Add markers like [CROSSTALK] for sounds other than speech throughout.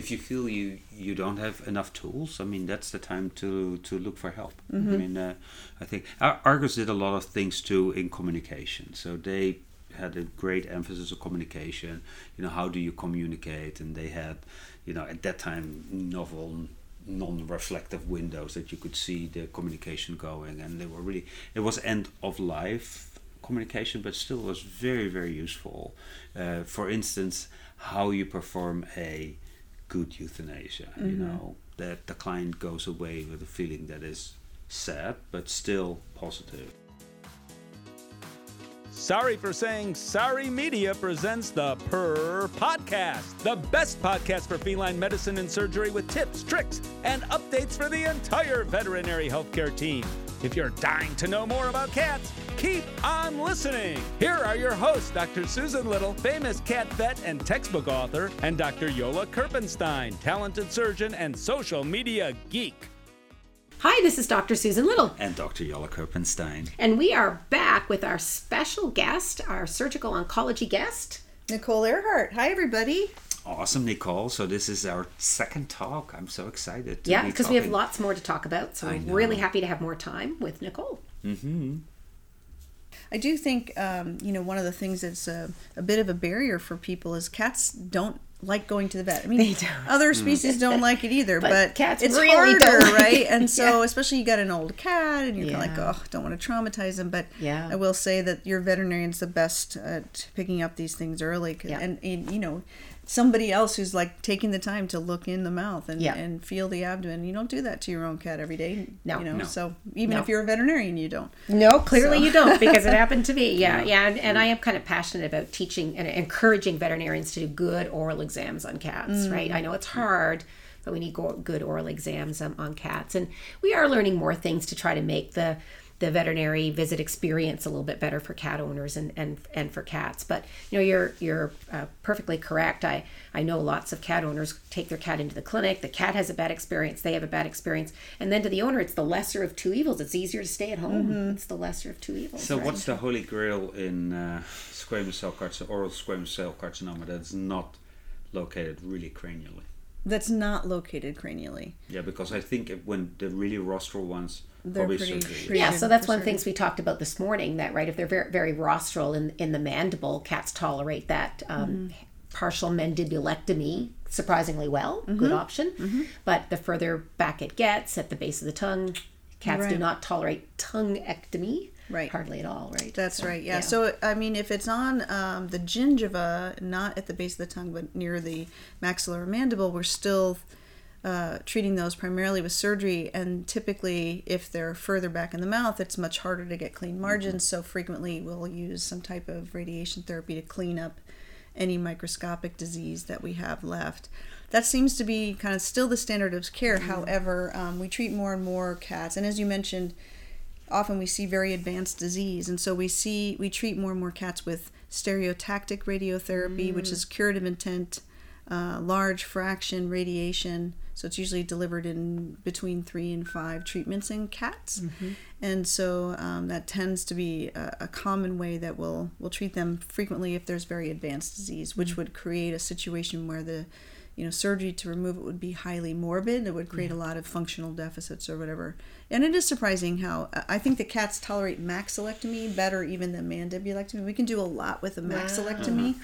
if you feel you you don't have enough tools, I mean that's the time to to look for help. Mm-hmm. I mean, uh, I think Ar- Argus did a lot of things too in communication. So they had a great emphasis on communication. You know, how do you communicate? And they had, you know, at that time novel non-reflective windows that you could see the communication going and they were really it was end of life communication but still was very very useful uh, for instance how you perform a good euthanasia you mm-hmm. know that the client goes away with a feeling that is sad but still positive Sorry for saying sorry media presents the Purr Podcast, the best podcast for feline medicine and surgery with tips, tricks, and updates for the entire veterinary healthcare team. If you're dying to know more about cats, keep on listening. Here are your hosts, Dr. Susan Little, famous cat vet and textbook author, and Dr. Jolle Kirpensteijn, talented surgeon and social media geek. Hi, this is Dr. Susan Little, and dr Jolle Kirpensteijn. and we are back with our special guest, our surgical oncology guest. Nicole Ehrhart. Hi, everybody. Awesome nicole so this is our second talk i'm so excited to Yeah, be because we have lots more to talk about, so I I'm really happy to have more time with Nicole. I do think, um, you know, one of the things that's a, a bit of a barrier for people is cats don't like going to the vet. I mean, They don't. other species don't [LAUGHS] like it either, But but, cats it's really harder, don't like right? it. And so, especially you got an old cat, and you're kind of like, oh, don't want to traumatize them. But Yeah. I will say that your veterinarian's the best at picking up these things early, Yeah. and, and you know. Somebody else who's like taking the time to look in the mouth and, Yeah. and feel the abdomen. You don't do that to your own cat every day. No. You know, No. so even No. if you're a veterinarian, you don't. No, clearly So- you don't because it [LAUGHS] happened to me. Yeah, yeah, and, and I am kind of passionate about teaching and encouraging veterinarians to do good oral exams on cats. Right? I know it's hard, but we need go- good oral exams um, on cats, and we are learning more things to try to make the the veterinary visit experience a little bit better for cat owners and and, and for cats. But you know, you're you're uh, perfectly correct. I I know lots of cat owners take their cat into the clinic. The cat has a bad experience. They have a bad experience, and then to the owner, it's the lesser of two evils. It's easier to stay at home. It's the lesser of two evils. So right? what's the holy grail in uh, squamous cell carcinoma, oral squamous cell carcinoma that's not located really cranially? That's not located cranially. Yeah, because I think when the really rostral ones, They're probably pretty- surgery. pretty- yeah, so that's one of the things we talked about this morning. That right, if they're very, very rostral in in the mandible, cats tolerate that um, partial mandibulectomy surprisingly well. Good option. But the further back it gets, at the base of the tongue, cats do not tolerate tonguectomy. Right. Hardly at all. Right. That's So, right. Yeah. So I mean, if it's on um, the gingiva, not at the base of the tongue, but near the maxilla or mandible, we're still uh, treating those primarily with surgery. And typically, if they're further back in the mouth, it's much harder to get clean margins. So frequently, we'll use some type of radiation therapy to clean up any microscopic disease that we have left. That seems to be kind of still the standard of care. However, um, we treat more and more cats, and as you mentioned, often we see very advanced disease and so we see we treat more and more cats with stereotactic radiotherapy which is curative intent uh, large fraction radiation so it's usually delivered in between three and five treatments in cats. And so um, that tends to be a, a common way that we'll we'll treat them frequently if there's very advanced disease which would create a situation where the you know surgery to remove it would be highly morbid. It would create a lot of functional deficits or whatever. And it is surprising how i think the cats tolerate maxillectomy better even than mandibulectomy we can do a lot with a maxillectomy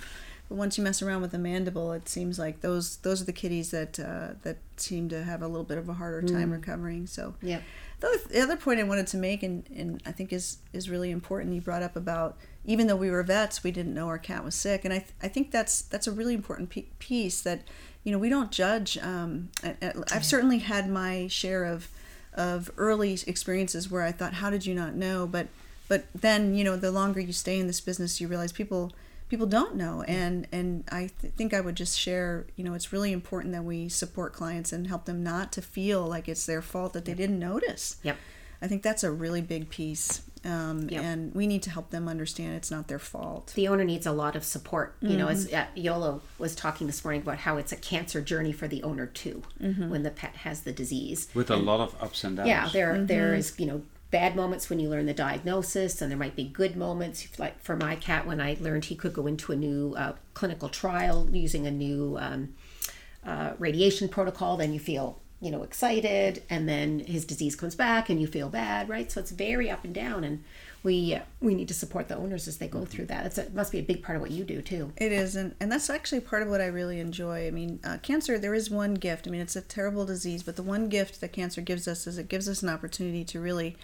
but once you mess around with the mandible it seems like those those are the kitties that uh, that seem to have a little bit of a harder time recovering so Yep. the other, the other point I wanted to make, and, and I think is is really important, you brought up about even though we were vets, we didn't know our cat was sick, and I th- I think that's that's a really important pe- piece that you know we don't judge. Um, I- I've certainly had my share of of early experiences where I thought, how did you not know? But but then you know the longer you stay in this business, you realize people people don't know and and i th- think i would just share you know it's really important that we support clients and help them not to feel like it's their fault that they didn't notice Yep. i think that's a really big piece um, Yep. and we need to help them understand it's not their fault the owner needs a lot of support. You know, as uh, Jolle was talking this morning about how it's a cancer journey for the owner too, when the pet has the disease. with a lot of ups and downs. Yeah, there there is you know bad moments when you learn the diagnosis, and there might be good moments. Like for my cat, when I learned he could go into a new uh, clinical trial using a new um, uh, radiation protocol, then you feel you know excited, and then his disease comes back, and you feel bad, right? So it's very up and down, and we we need to support the owners as they go through that. It's a, it must be a big part of what you do too. It is, and, and that's actually part of what I really enjoy. I mean, uh, cancer, there is one gift. I mean, it's a terrible disease, but the one gift that cancer gives us is it gives us an opportunity to really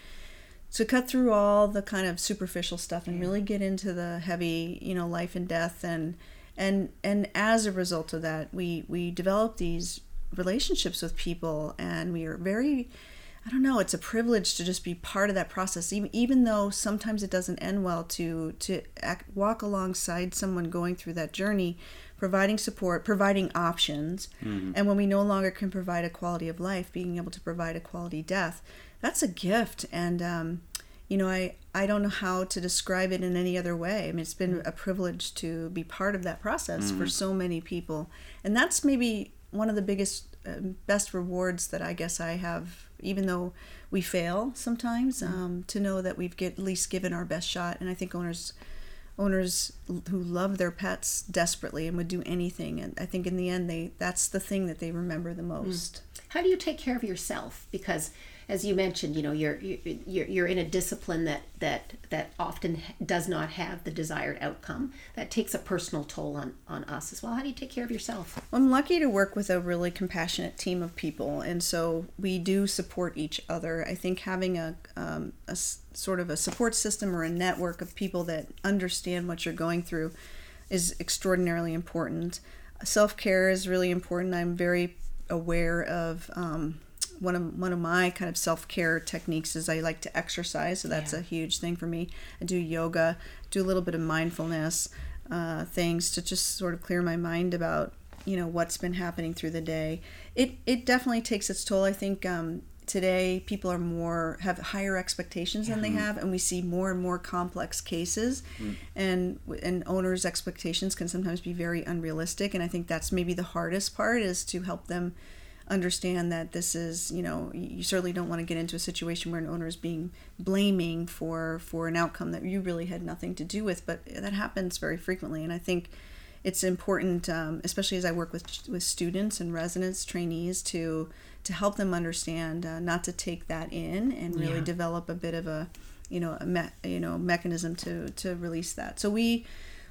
to cut through all the kind of superficial stuff and really get into the heavy, you know, life and death and and and as a result of that, we we develop these relationships with people and we are very I don't know. It's a privilege to just be part of that process, even even though sometimes it doesn't end well. To to act, walk alongside someone going through that journey, providing support, providing options, mm-hmm. and when we no longer can provide a quality of life, being able to provide a quality death, that's a gift. And um, you know, I I don't know how to describe it in any other way. I mean, it's been a privilege to be part of that process mm-hmm. for so many people, and that's maybe one of the biggest, uh, best rewards that I guess I have even though we fail sometimes, mm-hmm. um, to know that we've get, at least given our best shot. And I think owners owners who love their pets desperately and would do anything and i think in the end they that's the thing that they remember the mm. most how do you take care of yourself because as you mentioned, you know, you're you're you're in a discipline that that that often does not have the desired outcome. That takes a personal toll on on us as well. How do you take care of yourself? I'm lucky to work with a really compassionate team of people, and so we do support each other. I think having a um, a sort of a support system or a network of people that understand what you're going through is extraordinarily important. Self care is really important. I'm very aware of. Um, one of one of my kind of self care techniques is I like to exercise, so that's yeah. a huge thing for me. I do yoga, do a little bit of mindfulness uh, things to just sort of clear my mind about you know what's been happening through the day. It it definitely takes its toll. I think um, today people are more have higher expectations than they mm-hmm. have and we see more and more complex cases mm. and and owners expectations can sometimes be very unrealistic and i think that's maybe the hardest part is to help them understand that this is you know you certainly don't want to get into a situation where an owner is being blaming for for an outcome that you really had nothing to do with but that happens very frequently and i think it's important um, especially as i work with with students and residents trainees to to help them understand uh, not to take that in and really yeah. develop a bit of a you know a me- you know mechanism to to release that so we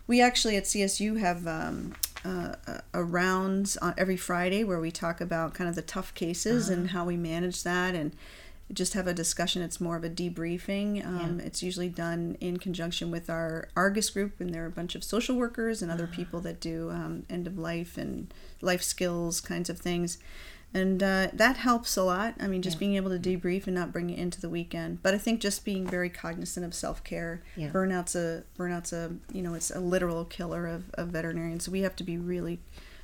we actually at csu have um, uh, a rounds on every Friday where we talk about kind of the tough cases uh-huh. and how we manage that and just have a discussion. It's more of a debriefing. Um, yeah. It's usually done in conjunction with our Argus group, and there are a bunch of social workers and other uh-huh. people that do um, end of life and life skills kinds of things and uh, that helps a lot. I mean, just yeah. being able to debrief and not bring it into the weekend. But I think just being very cognizant of self care. Yeah. Burnout's a burnout's a you know it's a literal killer of, of veterinarians. So we have to be really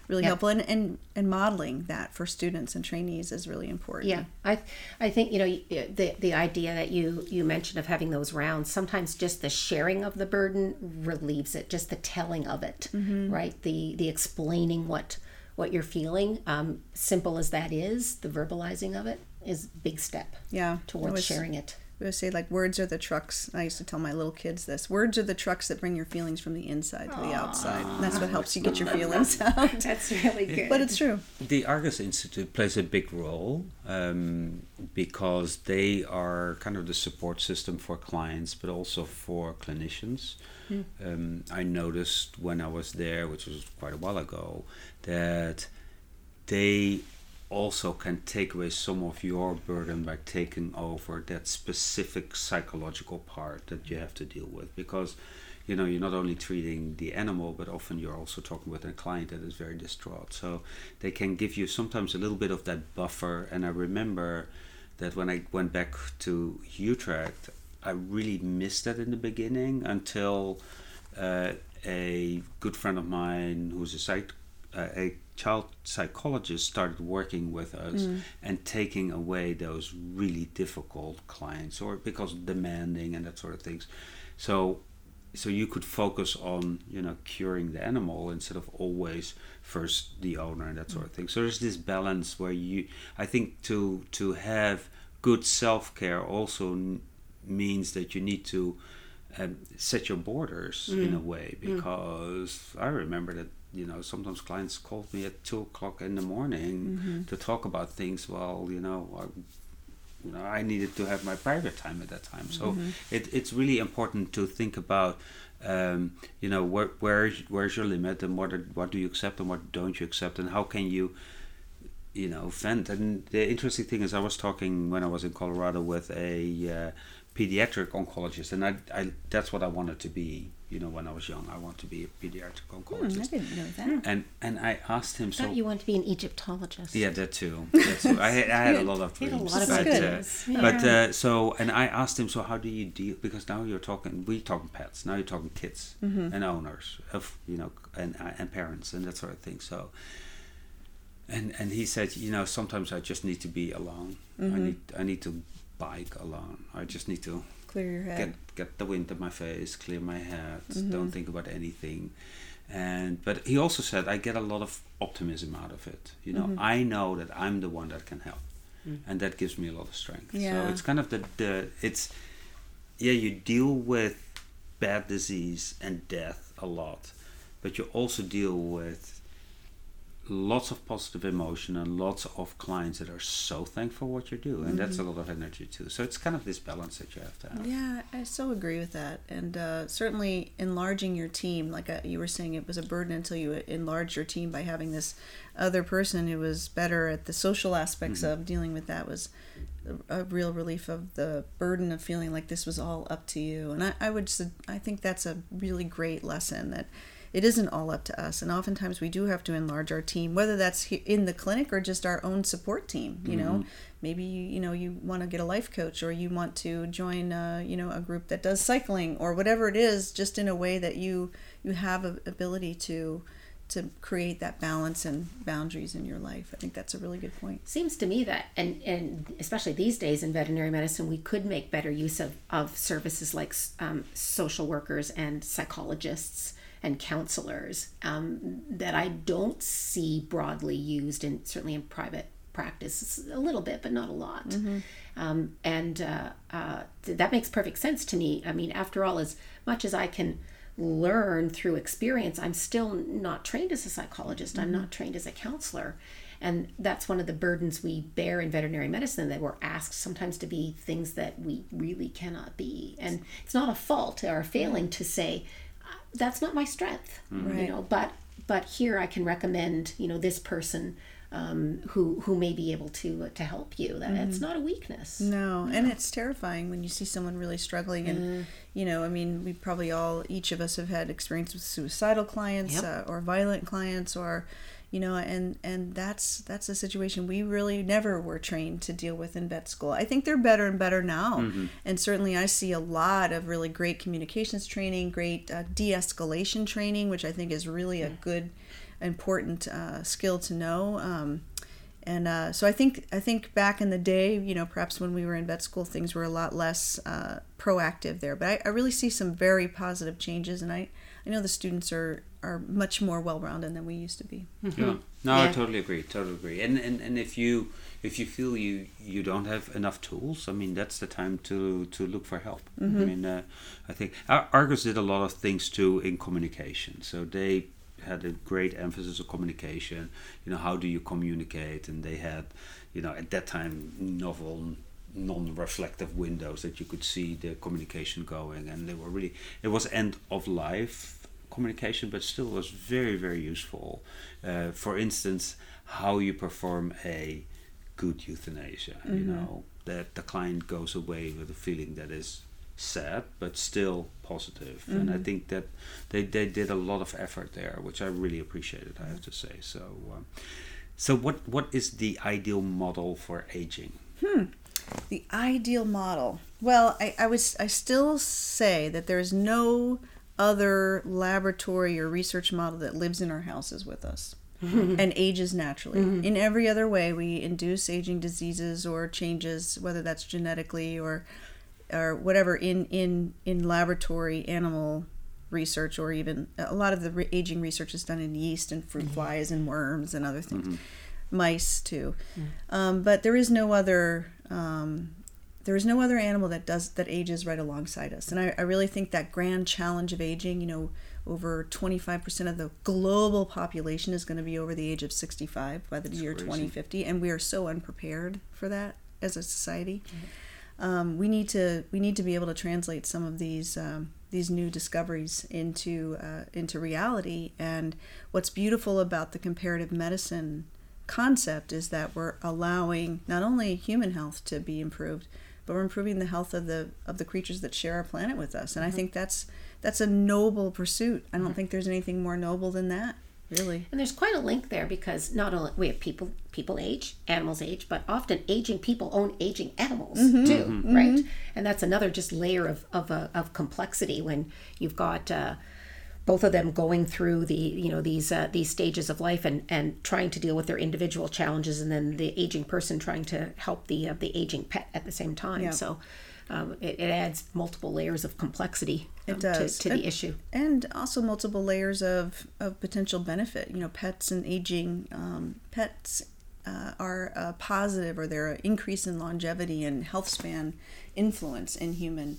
really yeah. helpful and, and and modeling that for students and trainees is really important yeah i i think you know the the idea that you you mentioned of having those rounds sometimes just the sharing of the burden relieves it just the telling of it mm-hmm. right the the explaining what what you're feeling. Um, simple as that is, the verbalizing of it is a big step. Yeah, towards was, sharing it. We would say like words are the trucks. I used to tell my little kids this: words are the trucks that bring your feelings from the inside to the outside. And that's what helps you get your feelings [LAUGHS] out. that's really good. But it's true. The Argus Institute plays a big role um, because they are kind of the support system for clients, but also for clinicians. Mm. Um, I noticed when I was there, which was quite a while ago, that they also can take away some of your burden by taking over that specific psychological part that you have to deal with. Because you know you're not only treating the animal but often you're also talking with a client that is very distraught. So they can give you sometimes a little bit of that buffer. And i remember that when i went back to utrecht i really missed that in the beginning until uh, a good friend of mine who's a psych a child psychologist started working with us mm. and taking away those really difficult clients or because demanding and that sort of things so so you could focus on you know curing the animal instead of always first the owner and that sort of thing so there's this balance where you i think to to have good self-care also n- means that you need to um, set your borders mm. in a way because mm. I remember that you know, sometimes clients call me at two o'clock in the morning to talk about things. Well, you know, I, you know, I needed to have my private time at that time. So it, it's really important to think about, um, you know, where where where's your limit and what are, what do you accept and what don't you accept and how can you, you know, vent. And the interesting thing is, I was talking when I was in Colorado with a uh, pediatric oncologist, and I, I that's what I wanted to be. You know, when I was young, I want to be a pediatric Hmm, I didn't know that. And and I asked him I so. thought you want to be an Egyptologist. Yeah, that too. That too. I, had- I had a lot of You had a dreams, lot of but, uh, ideas. but uh, so and I asked him, so how do you deal? Because now you're talking, we talking pets. Now you're talking kids and owners of you know and uh, and parents and that sort of thing. So. And and he said, you know, sometimes I just need to be alone. I need I need to bike alone. I just need to Clear your head. get get the wind in my face, clear my head, mm-hmm. don't think about anything. And but he also said I get a lot of optimism out of it. You know, mm-hmm. I know that I'm the one that can help, mm. and that gives me a lot of strength. Yeah. So it's kind of the the it's yeah you deal with bad disease and death a lot, but you also deal with lots of positive emotion and lots of clients that are so thankful for what you do and that's a lot of energy too so it's kind of this balance that you have to have Yeah, I so agree with that. And uh, certainly enlarging your team, like uh, you were saying, it was a burden until you enlarged your team by having this other person who was better at the social aspects of dealing with that was a, a real relief of the burden of feeling like this was all up to you. And I, I would, i think that's a really great lesson that it isn't all up to us. And oftentimes we do have to enlarge our team whether that's in the clinic or just our own support team you know? Maybe you, you know you want to get a life coach or you want to join uh, you know a group that does cycling or whatever it is just in a way that you you have a ability to to create that balance and boundaries in your life. I think that's a really good point. Seems to me that, and, and especially these days in veterinary medicine, we could make better use of, of services like um, social workers and psychologists and counselors um, that I don't see broadly used in certainly in private practice a little bit, but not a lot. Um, and uh, uh, th- that makes perfect sense to me. I mean, after all, as much as I can learn through experience, I'm still not trained as a psychologist. I'm not trained as a counselor. And that's one of the burdens we bear in veterinary medicine that we're asked sometimes to be things that we really cannot be. And it's not a fault or a failing to say, "Uh, that's not my strength, you know, but but here I can recommend, you know, this person um, who who may be able to to help you. That it's not a weakness. No, and it's terrifying when you see someone really struggling. And, you know, I mean, we probably all, each of us have had experience with suicidal clients Yep. uh, or violent clients or, you know, and, and that's, that's a situation we really never were trained to deal with in vet school. I think they're better and better now. And certainly I see a lot of really great communications training, great uh, de escalation training, which I think is really a good, important uh, skill to know. Um, and uh, so I think I think back in the day, you know, perhaps when we were in vet school, things were a lot less uh, proactive there. But I, I really see some very positive changes, and I, I know the students are are much more well rounded than we used to be. Mm-hmm. Yeah. No, I totally agree. Totally agree. And, and and if you if you feel you you don't have enough tools, I mean that's the time to to look for help. I mm-hmm. mean, uh, I think Ar- Argus did a lot of things too in communication. So they had a great emphasis on communication. You know, how do you communicate? And they had, you know, at that time novel non-reflective windows that you could see the communication going and they were really it was end of life communication, but still was very, very useful. Uh, for instance, how you perform a good euthanasia. You know that the client goes away with a feeling that is sad, but still positive. And I think that they, they did a lot of effort there, which I really appreciated. I have to say. So, um, so what what is the ideal model for aging? The ideal model. Well, I, I was I still say that there is no other laboratory or research model that lives in our houses with us mm-hmm. and ages naturally. Mm-hmm. In every other way, we induce aging diseases or changes, whether that's genetically or or whatever in in in laboratory animal research or even a lot of the re- aging research is done in yeast and fruit mm-hmm. flies and worms and other things. Mice too. Mm. Um, but there is no other um, there is no other animal that does that ages right alongside us. And I, I really think that grand challenge of aging you know over 25% of the global population is going to be over the age of 65 by the year crazy. 2050 and we are so unprepared for that as a society. Um, we need to we need to be able to translate some of these um, these new discoveries into uh, into reality. And what's beautiful about the comparative medicine concept is that we're allowing not only human health to be improved but we're improving the health of the of the creatures that share our planet with us. And i mm-hmm. think that's that's a noble pursuit. I don't mm-hmm. think there's anything more noble than that really. And there's quite a link there because not only we have people people age, animals age, but often aging people own aging animals mm-hmm. too, right? And that's another just layer of of, uh, of complexity when you've got uh, both of them going through the you know these uh, these stages of life and and trying to deal with their individual challenges, and then the aging person trying to help the uh, the aging pet at the same time. Yeah. So. Um, it, it adds multiple layers of complexity um, It does. to, to the issue. and also multiple layers of, of potential benefit. You know, pets and aging um, pets uh, are a positive or they're an increase in longevity and health span influence in human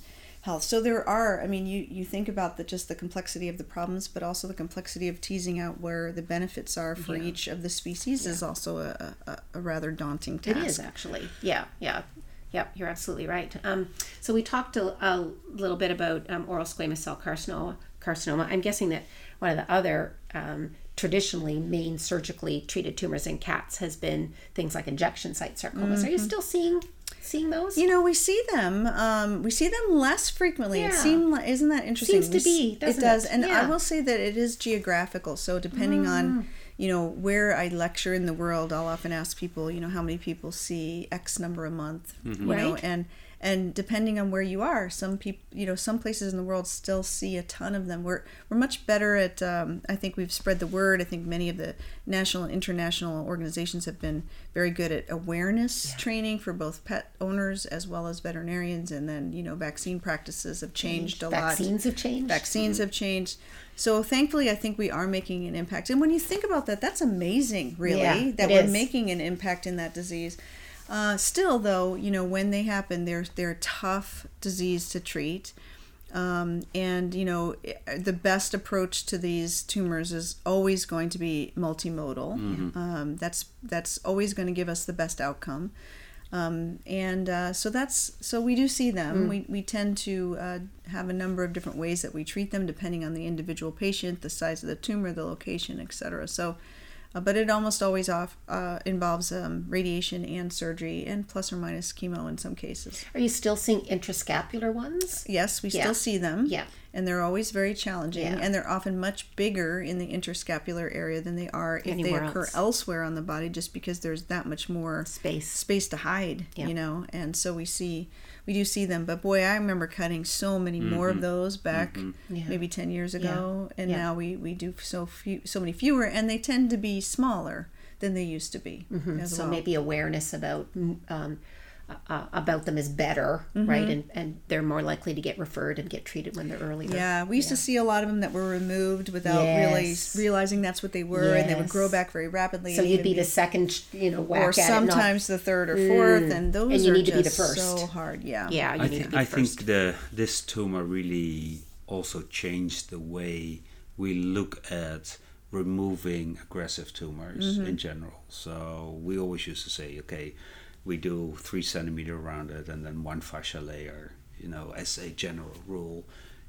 health. So there are. I mean, you you think about the just the complexity of the problems, but also the complexity of teasing out where the benefits are for Yeah. each of the species is also a, a, a rather daunting task. It is actually. Yeah, yeah. Yep, you're absolutely right. Um, so we talked a, a little bit about um, oral squamous cell carcinoma. Carcinoma. I'm guessing that one of the other um, traditionally main surgically treated tumors in cats has been things like injection site sarcomas. Are you still seeing seeing those? Mm-hmm. You know, we see them. Um, we see them less frequently. It seems like, isn't that interesting? Seems to be, It does, it? and I Yeah. Mm. will say that it is geographical. So depending on you know where I lecture in the world, I'll often ask people, you know, how many people see X number a month, you know, and and depending on where you are, some people, you know, some places in the world still see a ton of them. We're we're much better at. Um, I think we've spread the word. I think many of the national and international organizations have been very good at awareness training for both pet owners as well as veterinarians, and then you know, vaccine practices have changed a lot Vaccines have changed. vaccines have changed. So thankfully, I think we are making an impact. And when you think about that, that's amazing, really, Yeah, that we're is. making an impact in that disease. Uh, still, though, you know, when they happen, they're they're a tough disease to treat. Um, and you know, the best approach to these tumors is always going to be multimodal. Um, that's that's always going to give us the best outcome. Um, and uh, so that's so we do see them. We, we tend to uh, have a number of different ways that we treat them depending on the individual patient, the size of the tumor, the location, etc. So, uh, but it almost always off uh, involves um, radiation and surgery and plus or minus chemo in some cases. Are you still seeing interscapular ones? Yes, we Yeah. still see them. Yeah. And they're always very challenging, Yeah. and they're often much bigger in the interscapular area than they are if Anywhere they occur else. elsewhere on the body, just because there's that much more Space. space to hide, Yeah. you know. And so we see, we do see them. But boy, I remember cutting so many more of mm-hmm. those back mm-hmm. Yeah. maybe ten years ago, and Yeah. now we we do so few, so many fewer, and they tend to be smaller than they used to be mm-hmm. as so well. maybe awareness about mm, um, uh, about them is better, Mm-hmm. right? And and they're more likely to get referred and get treated when they're earlier. Yeah, we used to see a lot of them that were removed without really realizing that's what they were, and they would grow back very rapidly. So you'd even be the second, you know, whack or at it, not- sometimes the third or fourth, and those And you are need to be the first. so hard. Yeah, yeah, you I, need thi- to be I think the this tumor really also changed the way we look at removing aggressive tumors Mm-hmm. in general. So we always used to say, okay, we do three centimeter around it and then one fascia layer, you know, as a general rule.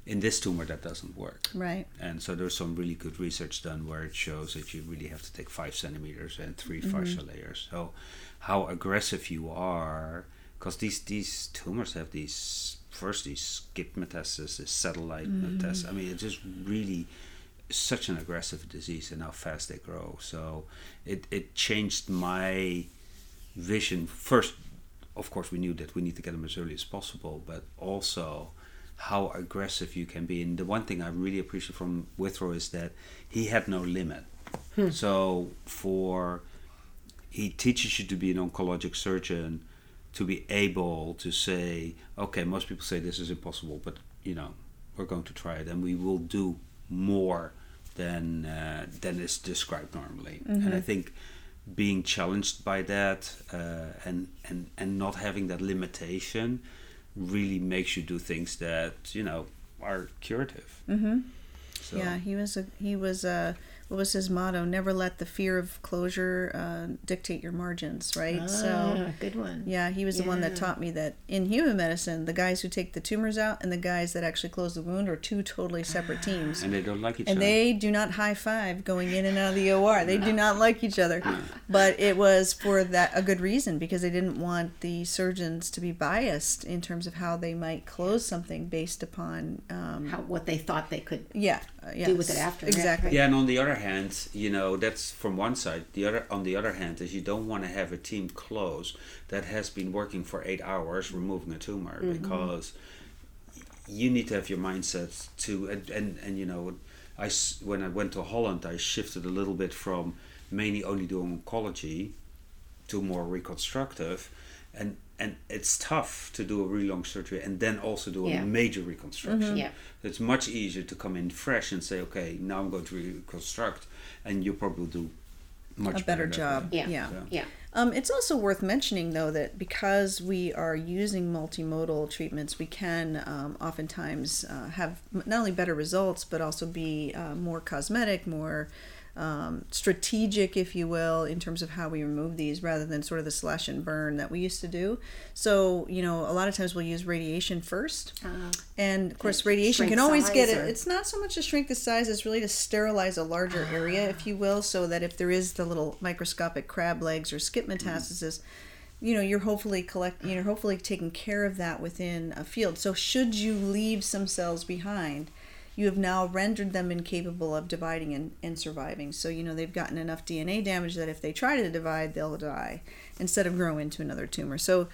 In this tumor, that doesn't work. right. And so there's some really good research done where it shows that you really have to take five centimeters and 3 mm-hmm. fascia layers. So how aggressive you are, because these these tumors have these first these skip metastasis, this satellite mm-hmm. metastasis. I mean, it's just really such an aggressive disease and how fast they grow. So it it changed my vision. First, of course, we knew that we need to get them as early as possible, but also how aggressive you can be. And the one thing I really appreciate from Withrow is that he had no limit. So for he teaches you to be an oncologic surgeon to be able to say, okay, most people say this is impossible, but you know, we're going to try it, and we will do more than uh, than is described normally. And I think being challenged by that uh, and and and not having that limitation really makes you do things that you know are curative. So, Yeah, he was a he was a what was his motto? Never let the fear of closure uh, dictate your margins, right? so Ah, good one. yeah, he was the one that taught me that in human medicine, the guys who take the tumors out and the guys that actually close the wound are two totally separate teams. and they don't like each And other. they do not high five going in and out of the OR. They do not like each other. But it was for that a good reason because they didn't want the surgeons to be biased in terms of how they might close something based upon um, How what they thought they could. yeah, uh, Do with it after, exactly. Yeah, and on the other hand, you know that's from one side. The other, on the other hand, is you don't want to have a team close that has been working for eight hours removing a tumor mm-hmm. because you need to have your mindset to and and, and you know, I when I went to Holland, I shifted a little bit from mainly only doing oncology to more reconstructive, and and it's tough to do a really long surgery and then also do a Yeah. major reconstruction. Yeah. It's much easier to come in fresh and say, okay, now I'm going to reconstruct, and you probably do much a better that job. way. Yeah. Yeah. Yeah. Um, it's also worth mentioning, though, that because we are using multimodal treatments, we can um, oftentimes uh, have not only better results, but also be uh, more cosmetic, more um, strategic, if you will, in terms of how we remove these rather than sort of the slash and burn that we used to do. So, you know, a lot of times we'll use radiation first. and of course, radiation can always get it. or- It's not so much to shrink the size, it's really to sterilize a larger area, if you will, so that if there is the little microscopic crab legs or skip metastasis, you know, you're hopefully collect you're hopefully taking care of that within a field. So should you leave some cells behind, you have now rendered them incapable of dividing and, and surviving. So, you know, they've gotten enough DNA damage that if they try to divide, they'll die instead of grow into another tumor. So,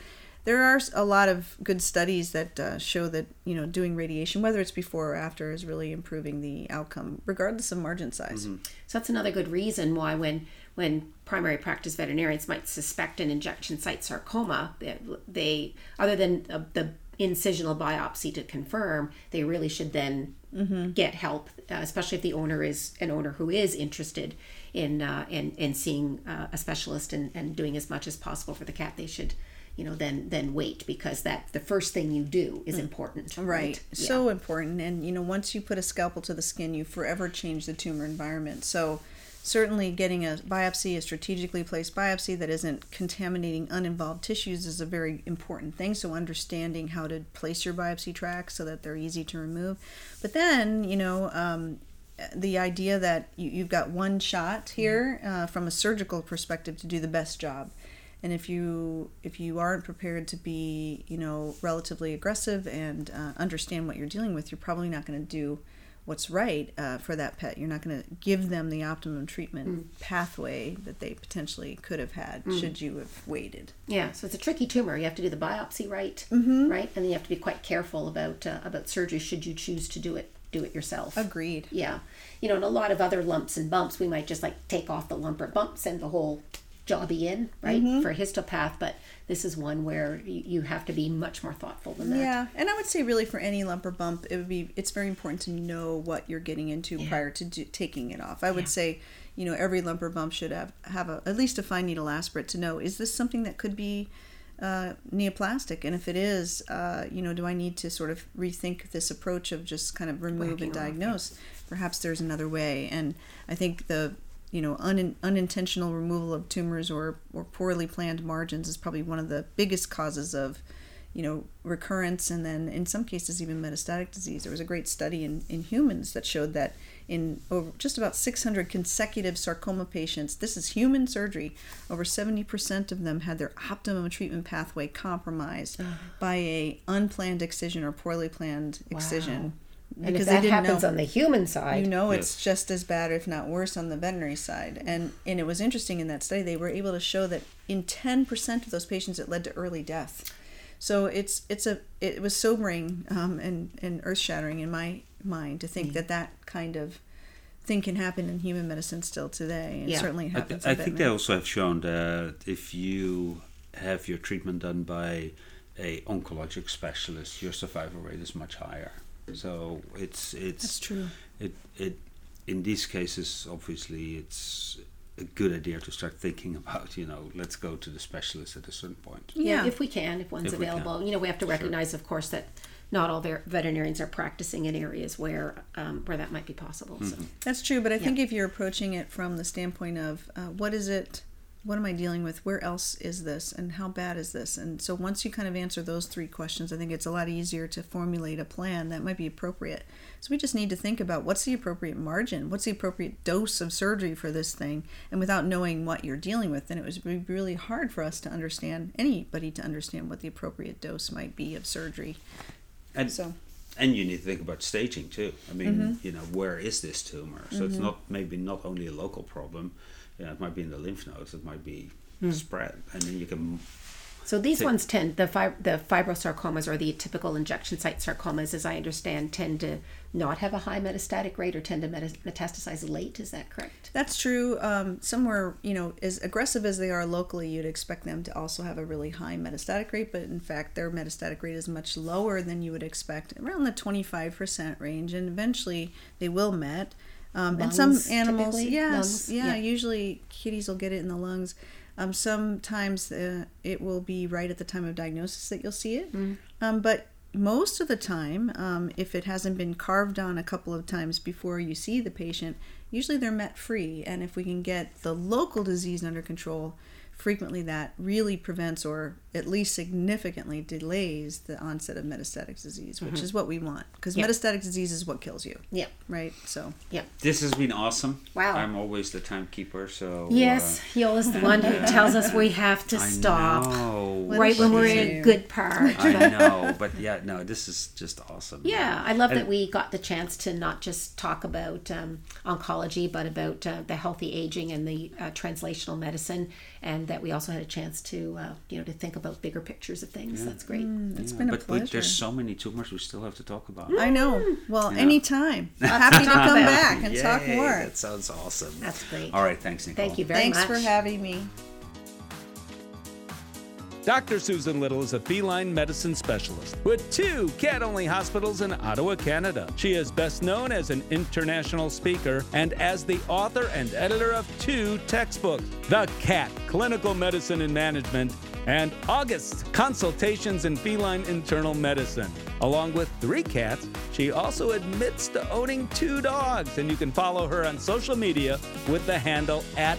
there are a lot of good studies that uh, show that, you know, doing radiation, whether it's before or after, is really improving the outcome, regardless of margin size. So that's another good reason why when when primary practice veterinarians might suspect an injection site sarcoma, they, they other than uh, the incisional biopsy to confirm, they really should then get help, uh, especially if the owner is an owner who is interested in uh, in, in seeing uh, a specialist and, and doing as much as possible for the cat. They should, you know, then then wait because that the first thing you do is important. Right. Yeah. So important. And, you know, once you put a scalpel to the skin, you forever change the tumor environment. So, certainly getting a biopsy, a strategically placed biopsy that isn't contaminating uninvolved tissues, is a very important thing. So, understanding how to place your biopsy tracks so that they're easy to remove. But then, you know, um, the idea that you, you've got one shot here uh, from a surgical perspective to do the best job and if you if you aren't prepared to be you know relatively aggressive and uh, understand what you're dealing with you're probably not going to do what's right uh, for that pet. You're not going to give them the optimum treatment pathway that they potentially could have had should you have waited. Yeah, so it's a tricky tumor. You have to do the biopsy right, right, and then you have to be quite careful about uh, about surgery should you choose to do it do it yourself. agreed. Yeah, you know, and a lot of other lumps and bumps, we might just like take off the lump or bump, send the whole jobby in, right, for a histopath. But this is one where you, have to be much more thoughtful than that. Yeah, and I would say really for any lump or bump, it would be it's very important to know what you're getting into prior to do, taking it off. I would say, you know, every lump or bump should have have a, at least a fine needle aspirate to know is this something that could be uh, neoplastic, and if it is, uh, you know, do I need to sort of rethink this approach of just kind of remove Whacking and off, yeah. diagnose? Perhaps there's another way, and I think the you know un, unintentional removal of tumors or or poorly planned margins is probably one of the biggest causes of you know recurrence and then in some cases even metastatic disease. There was a great study in, in humans that showed that in over just about 600 consecutive sarcoma patients this is human surgery over 70% of them had their optimum treatment pathway compromised by a unplanned excision or poorly planned excision And if that happens on the human side, you know Yes. it's just as bad if not worse on the veterinary side and and it was interesting in that study they were able to show that in 10% of those patients it led to early death so it's it's a it was sobering um, and and earth shattering in my mind to think that that kind of thing can happen in human medicine still today and Yeah. certainly I, happens th- I think they also have shown that if you have your treatment done by a oncologic specialist, your survival rate is much higher. So it's it's that's true it it in these cases obviously it's a good idea to start thinking [LAUGHS] about you know let's go to the specialist at a certain point. yeah, yeah if we can, if one's If available. You know, we have to recognize, of course, that not all ver- veterinarians are practicing in areas where um, where that might be possible. So That's true, but I think if you're approaching it from the standpoint of uh, what is it, what am I dealing with, where else is this, and how bad is this, and so once you kind of answer those three questions, I think it's a lot easier to formulate a plan that might be appropriate. So we just need to think about what's the appropriate margin, what's the appropriate dose of surgery for this thing, and without knowing what you're dealing with, then it was be really hard for us to understand anybody to understand what the appropriate dose might be of surgery. And So. and you need to think about staging too. I mean, mm-hmm. you know, where is this tumor? So it's mm-hmm. not maybe not only a local problem. You know, it might be in the lymph nodes. It might be spread, and then you can. So these So- ones tend the fib- the fibrosarcomas or the typical injection site sarcomas, as I understand, tend to not have a high metastatic rate or tend to meta- metastasize late. Is that correct? That's true. Um, somewhere, you know, as aggressive as they are locally, you'd expect them to also have a really high metastatic rate, but in fact, their metastatic rate is much lower than you would expect, around the 25% range, and eventually they will met. Um, and some animals, yes, yeah, yeah. usually kitties will get it in the lungs. Um, sometimes uh, it will be right at the time of diagnosis that you'll see it. Mm. Um, but most of the time, um, if it hasn't been carved on a couple of times before you see the patient, usually they're met free. And if we can get the local disease under control, frequently that really prevents or at least significantly delays the onset of metastatic disease, which is what we want. Because Mm-hmm. Metastatic disease is what kills you, Yeah. right? So, Yeah. This has been awesome. Wow. I'm always the timekeeper, so. Yes, Jolle's the one who tells us we have to uh, I stop know. right when we're in a good part. I know, but yeah, no, this is just awesome. Yeah, I love And- that we got the chance to not just talk about um, oncology, but about uh, the healthy aging and the uh, translational medicine, and that we also had a chance to, uh, you know, to think about bigger pictures of things. That's great. Mm, it's been a but, pleasure. but there's so many tumors we still have to talk about. I know. Well, Yeah. anytime. [LAUGHS] Happy to come back and talk more. That sounds awesome. That's great. All right, thanks, Nicole. Thank you very Thanks much. Thanks for having me. Dr. Susan Little is a feline medicine specialist with two cat only hospitals in Ottawa, Canada. She is best known as an international speaker and as the author and editor of two textbooks The Cat Clinical Medicine and Management and August Consultations in Feline Internal Medicine. Along with three cats, she also admits to owning two dogs, and you can follow her on social media with the handle at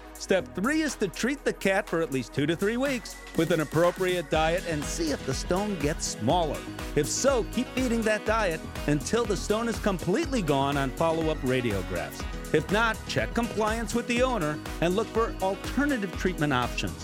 Step three is to treat the cat for at least two to three weeks with an appropriate diet and see if the stone gets smaller. If so, keep feeding that diet until the stone is completely gone on follow up radiographs. If not, check compliance with the owner and look for alternative treatment options.